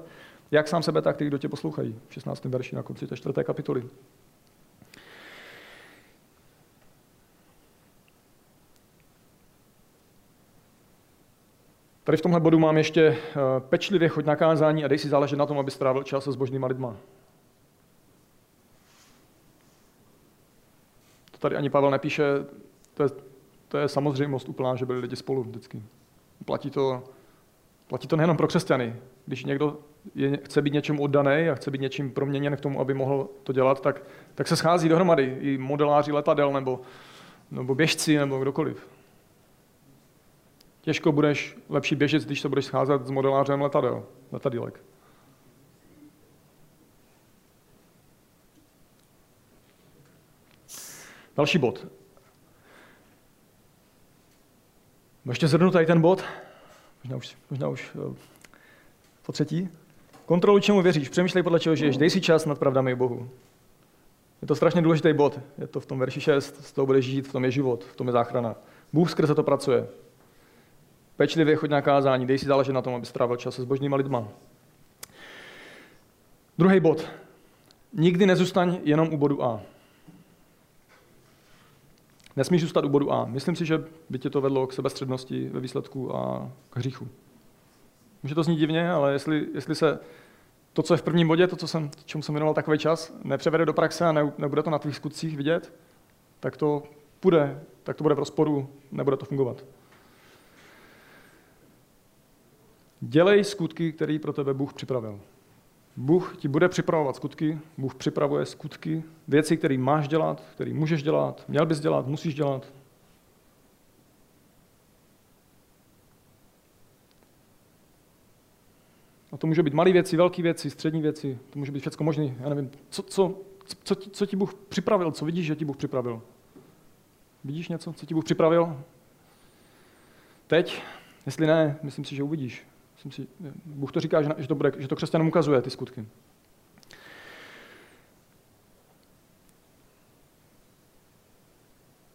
jak sám sebe, tak ty, kdo tě poslouchají. V 16. verši na konci té čtvrté kapitoly. Tady v tomhle bodu mám ještě eh, pečlivě choď na kázání a dej si záležet na tom, aby strávil čas se zbožnýma lidma. To tady ani Pavel nepíše, to je, to je samozřejmost úplná, že byli lidi spolu vždycky. Platí to, platí to nejenom pro křesťany. Když někdo je, chce být něčemu oddaný a chce být něčím proměněn k tomu, aby mohl to dělat, tak, tak se schází dohromady i modeláři letadel nebo, nebo běžci nebo kdokoliv. Těžko budeš lepší běžec, když se budeš scházet s modelářem letadel, letadílek. Další bod. Ještě zhrnu tady ten bod, možná už, možná už eh, po třetí. Kontroluj, čemu věříš, přemýšlej podle čeho žiješ, dej si čas nad pravdami Bohu. Je to strašně důležitý bod, je to v tom verši 6, z toho budeš žít, v tom je život, v tom je záchrana. Bůh skrze to pracuje. Pečlivě choď na kázání, dej si záležet na tom, aby strávil čas se zbožnýma lidma. Druhý bod. Nikdy nezůstaň jenom u bodu A. Nesmíš zůstat u bodu A. Myslím si, že by tě to vedlo k sebestřednosti ve výsledku a k hříchu. Může to znít divně, ale jestli, jestli se to, co je v prvním bodě, to, co jsem, čemu jsem věnoval takový čas, nepřevede do praxe a ne, nebude to na tvých skutcích vidět, tak to půjde, tak to bude v rozporu, nebude to fungovat. Dělej skutky, které pro tebe Bůh připravil. Bůh ti bude připravovat skutky, Bůh připravuje skutky, věci, které máš dělat, které můžeš dělat, měl bys dělat, musíš dělat. A to může být malé věci, velké věci, střední věci, to může být všechno možné. Já nevím, co, co, co, co ti Bůh připravil, co vidíš, že ti Bůh připravil? Vidíš něco, co ti Bůh připravil? Teď? Jestli ne, myslím si, že uvidíš. Myslím si, Bůh to říká, že to, bude, že to křesťanům ukazuje, ty skutky.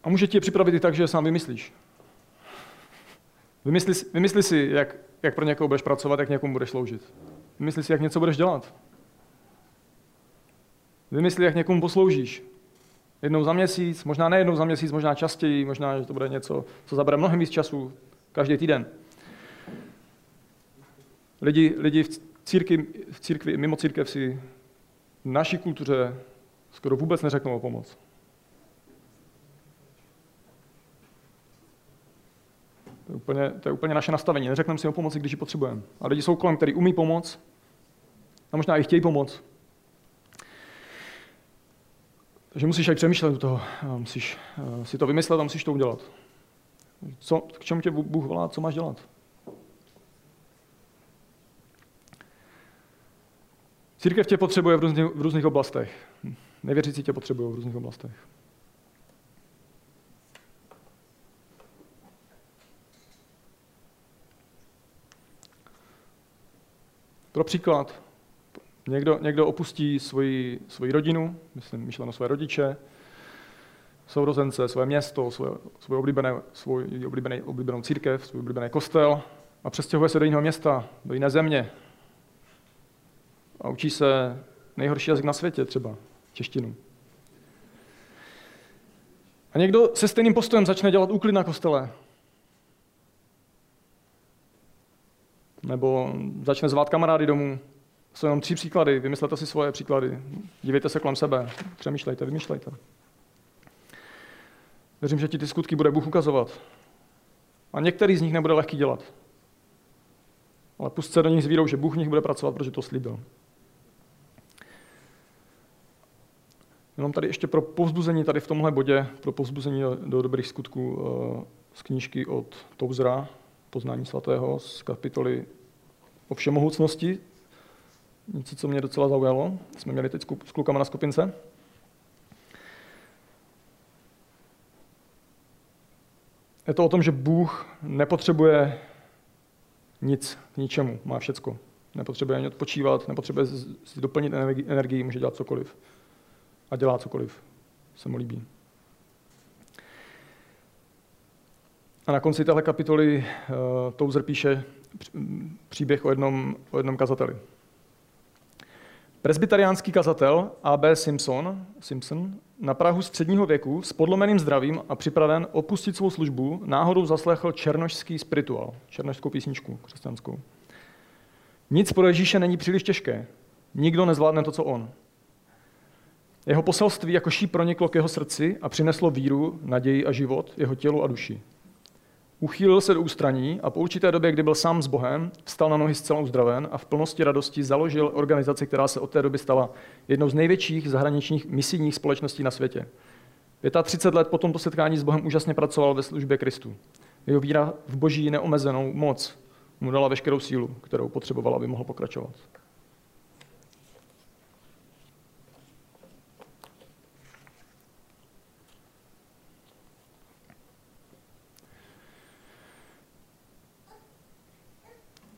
A může ti je připravit i tak, že je sám vymyslíš. Vymysli, vymysli si, jak, jak pro někoho budeš pracovat, jak někomu budeš sloužit. Vymysli si, jak něco budeš dělat. Vymysli, jak někomu posloužíš. Jednou za měsíc, možná ne jednou za měsíc, možná častěji, možná, že to bude něco, co zabere mnohem víc času každý týden. Lidi, lidi v, církvi, v církvi, mimo církev si v naší kultuře skoro vůbec neřeknou o pomoc. To je, úplně, to je úplně naše nastavení. Neřekneme si o pomoci, když ji potřebujeme. A lidi jsou kolem, který umí pomoct a možná i chtějí pomoct. Takže musíš aj přemýšlet u toho. Musíš eh, si to vymyslet a musíš to udělat. Co, k čemu tě Bůh volá, co máš dělat? Církev tě potřebuje v různých, v různých oblastech. Nevěřící tě potřebují v různých oblastech. Pro příklad, někdo, někdo opustí svoji, svoji rodinu, myslím, myšleno své rodiče, sourozence, své město, svoje, svoje oblíbené, svůj oblíbený, oblíbenou církev, svůj oblíbený kostel a přestěhuje se do jiného města, do jiné země a učí se nejhorší jazyk na světě, třeba češtinu. A někdo se stejným postojem začne dělat úklid na kostele. Nebo začne zvát kamarády domů. Jsou jenom tři příklady, vymyslete si svoje příklady. Dívejte se kolem sebe, přemýšlejte, vymýšlejte. Věřím, že ti ty skutky bude Bůh ukazovat. A některý z nich nebude lehký dělat. Ale pust se do nich s vírou, že Bůh v nich bude pracovat, protože to slíbil. Jenom tady ještě pro povzbuzení tady v tomhle bodě, pro povzbuzení do, do dobrých skutků uh, z knížky od Touzra, Poznání svatého, z kapitoly o všemohoucnosti. Něco, co mě docela zaujalo. Jsme měli teď s klukama na skupince. Je to o tom, že Bůh nepotřebuje nic k ničemu, má všecko. Nepotřebuje ani odpočívat, nepotřebuje si doplnit energii, může dělat cokoliv. A dělá cokoliv, se mu líbí. A na konci téhle kapitoly uh, Touzer píše příběh o jednom, o jednom kazateli. Presbyteriánský kazatel A.B. Simpson, Simpson na Prahu středního věku s podlomeným zdravím a připraven opustit svou službu, náhodou zaslechl černošský spirituál, černošskou písničku křesťanskou. Nic pro Ježíše není příliš těžké. Nikdo nezvládne to, co on. Jeho poselství jako šíp proniklo k jeho srdci a přineslo víru, naději a život jeho tělu a duši. Uchýlil se do ústraní a po určité době, kdy byl sám s Bohem, vstal na nohy zcela uzdraven a v plnosti radosti založil organizaci, která se od té doby stala jednou z největších zahraničních misijních společností na světě. 35 let po tomto setkání s Bohem úžasně pracoval ve službě Kristu. Jeho víra v boží neomezenou moc mu dala veškerou sílu, kterou potřeboval, aby mohl pokračovat.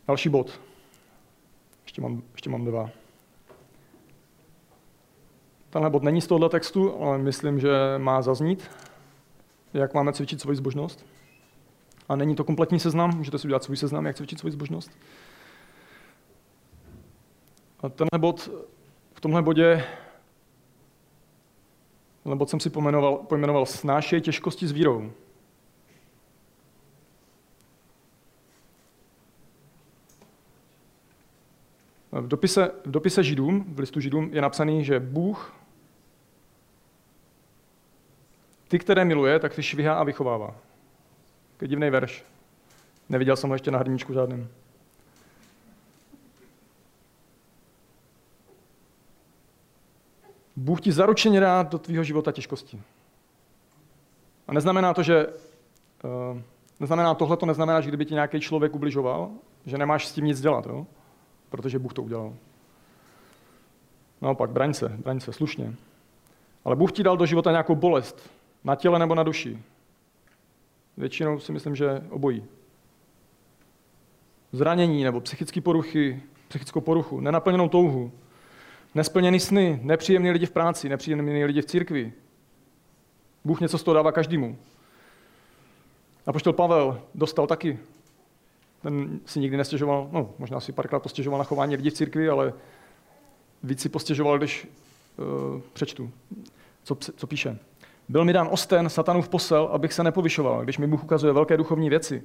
Další bod. Ještě mám, ještě mám dva. Tenhle bod není z tohohle textu, ale myslím, že má zaznít, jak máme cvičit svoji zbožnost. A není to kompletní seznam, můžete si udělat svůj seznam, jak cvičit svoji zbožnost. A tenhle bod, v tomhle bodě, tenhle bod jsem si pojmenoval, pojmenoval snášej těžkosti s vírou. V dopise, v dopise Židům, v listu Židům, je napsaný, že Bůh ty, které miluje, tak ty švihá a vychovává. Takový divný verš. Neviděl jsem ho ještě na hrníčku žádným. Bůh ti zaručeně dá do tvýho života těžkosti. A neznamená to, že uh, neznamená tohle, to neznamená, že kdyby ti nějaký člověk ubližoval, že nemáš s tím nic dělat. Jo? Protože Bůh to udělal. Naopak, braň se, braň se, slušně. Ale Bůh ti dal do života nějakou bolest, na těle nebo na duši. Většinou si myslím, že obojí. Zranění nebo psychické poruchy, psychickou poruchu, nenaplněnou touhu, nesplněný sny, nepříjemný lidi v práci, nepříjemný lidi v církvi. Bůh něco z toho dává každému. A poštol Pavel dostal taky ten si nikdy nestěžoval, no možná si párkrát postěžoval na chování lidí v církvi, ale víc si postěžoval, když uh, přečtu, co, co píše. Byl mi dán osten satanův posel, abych se nepovyšoval, když mi Bůh ukazuje velké duchovní věci.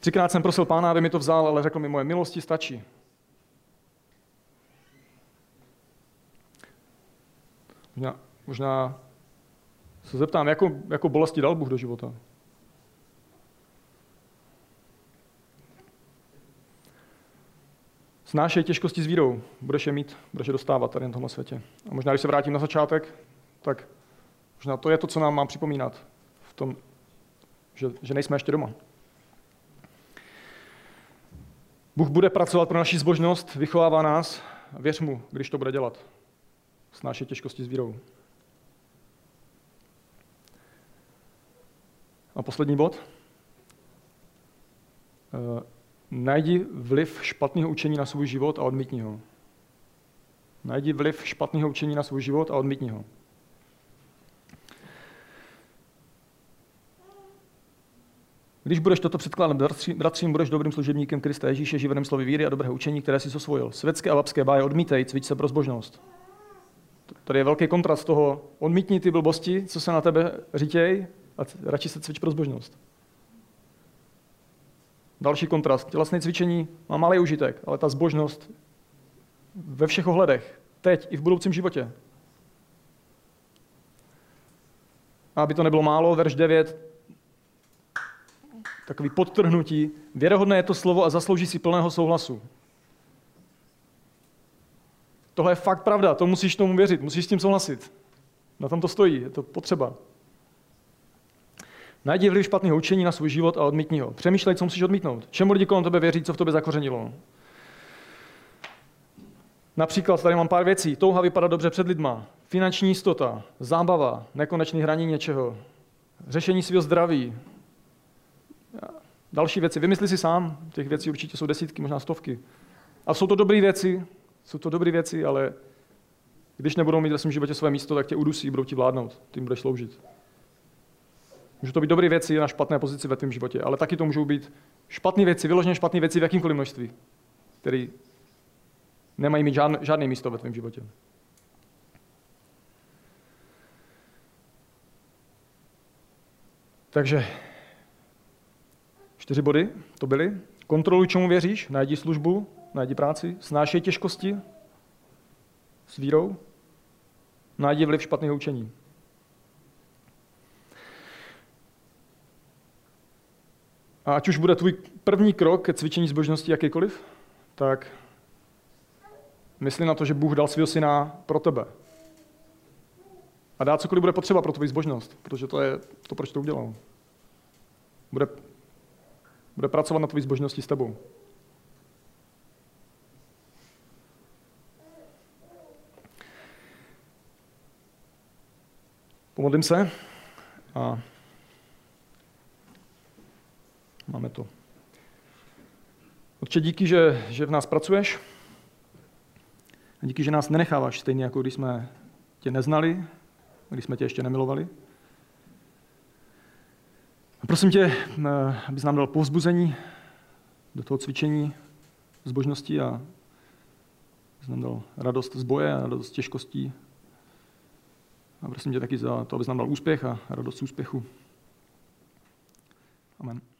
Třikrát jsem prosil pána, aby mi to vzal, ale řekl mi, moje milosti stačí. Možná, možná se zeptám, jakou, jakou bolesti dal Bůh do života? Snášej těžkosti s vírou, budeš je mít, budeš je dostávat tady na tomhle světě. A možná, když se vrátím na začátek, tak možná to je to, co nám má připomínat v tom, že, že nejsme ještě doma. Bůh bude pracovat pro naši zbožnost, vychovává nás, věř mu, když to bude dělat. Snášej těžkosti s vírou. A poslední bod. Najdi vliv špatného učení na svůj život a odmítni ho. Najdi vliv špatného učení na svůj život a odmítni ho. Když budeš toto předkládat bratřím, budeš dobrým služebníkem Krista Ježíše, živeném slovy víry a dobrého učení, které si osvojil. Světské a babské báje odmítej, cvič se pro zbožnost. Tady je velký kontrast toho, odmítni ty blbosti, co se na tebe řítěj, a radši se cvič pro zbožnost. Další kontrast. Tělesné cvičení má malý užitek, ale ta zbožnost ve všech ohledech, teď i v budoucím životě. A aby to nebylo málo, verš 9, takový podtrhnutí. Věrohodné je to slovo a zaslouží si plného souhlasu. Tohle je fakt pravda, to musíš tomu věřit, musíš s tím souhlasit. Na tom to stojí, je to potřeba. Najdi vliv špatného učení na svůj život a odmítni ho. Přemýšlej, co musíš odmítnout. Čemu lidi kolem tebe věří, co v tobě zakořenilo. Například tady mám pár věcí. Touha vypadat dobře před lidma, finanční jistota, zábava, nekonečný hraní něčeho, řešení svého zdraví, další věci. Vymysli si sám, těch věcí určitě jsou desítky, možná stovky. A jsou to dobré věci, jsou to dobré věci, ale když nebudou mít ve svém životě své místo, tak tě udusí, budou ti vládnout, jim budeš sloužit. Můžou to být dobré věci na špatné pozici ve tvém životě, ale taky to můžou být špatné věci, vyloženě špatné věci v jakýmkoliv množství, které nemají mít žádný, žádný místo ve tvém životě. Takže čtyři body to byly. Kontroluj, čemu věříš, najdi službu, najdi práci, snášej těžkosti s vírou, najdi vliv špatného učení. A ať už bude tvůj první krok ke cvičení zbožnosti jakýkoliv, tak mysli na to, že Bůh dal svého syna pro tebe. A dá cokoliv bude potřeba pro tvoji zbožnost, protože to je to, proč to udělal. Bude, bude pracovat na tvoji zbožnosti s tebou. Pomodlím se a máme to. Otče, díky, že, že v nás pracuješ. A díky, že nás nenecháváš stejně, jako když jsme tě neznali, když jsme tě ještě nemilovali. A prosím tě, abys nám dal povzbuzení do toho cvičení zbožnosti a abys nám dal radost z boje a radost z těžkostí. A prosím tě taky za to, abys nám dal úspěch a radost z úspěchu. Amen.